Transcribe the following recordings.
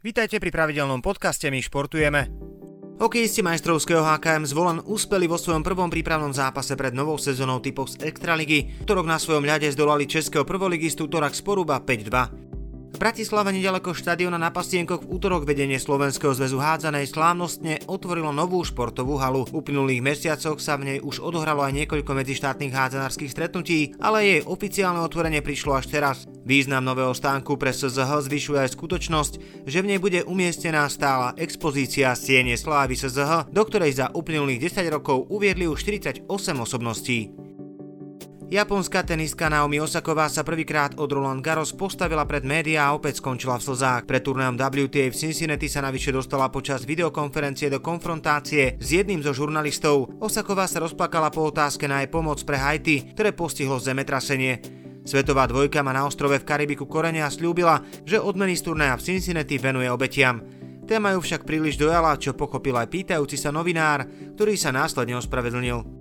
Vítajte pri pravidelnom podcaste My športujeme. Hokejisti majstrovského HKM zvolen úspeli vo svojom prvom prípravnom zápase pred novou sezónou typov z Extraligy, ktorok na svojom ľade zdolali českého prvoligistu Torak Sporuba 5-2. V Bratislave nedaleko štadiona na Pastienkoch v útorok vedenie Slovenského zväzu hádzanej slávnostne otvorilo novú športovú halu. V uplynulých mesiacoch sa v nej už odohralo aj niekoľko medzištátnych hádzanárskych stretnutí, ale jej oficiálne otvorenie prišlo až teraz. Význam nového stánku pre SZH zvyšuje aj skutočnosť, že v nej bude umiestnená stála expozícia Siene slávy SZH, do ktorej za uplynulých 10 rokov uviedli už 48 osobností. Japonská tenistka Naomi Osaková sa prvýkrát od Roland Garros postavila pred médiá a opäť skončila v slzách. Pred turnajom WTA v Cincinnati sa navyše dostala počas videokonferencie do konfrontácie s jedným zo žurnalistov. Osaková sa rozplakala po otázke na jej pomoc pre Haiti, ktoré postihlo zemetrasenie. Svetová dvojka má na ostrove v Karibiku korene a slúbila, že odmeny z turnaja v Cincinnati venuje obetiam. Téma ju však príliš dojala, čo pochopil aj pýtajúci sa novinár, ktorý sa následne ospravedlnil.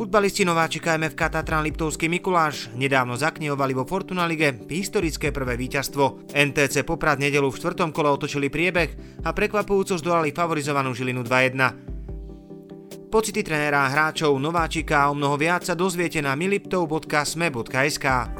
Futbalisti nováčika MFK Tatran Liptovský Mikuláš nedávno zaknihovali vo Fortuna Lige historické prvé víťazstvo. NTC Poprad nedelu v štvrtom kole otočili priebeh a prekvapujúco zdolali favorizovanú Žilinu 2-1. Pocity trenéra a hráčov Nováčika o mnoho viac sa dozviete na miliptov.sme.sk.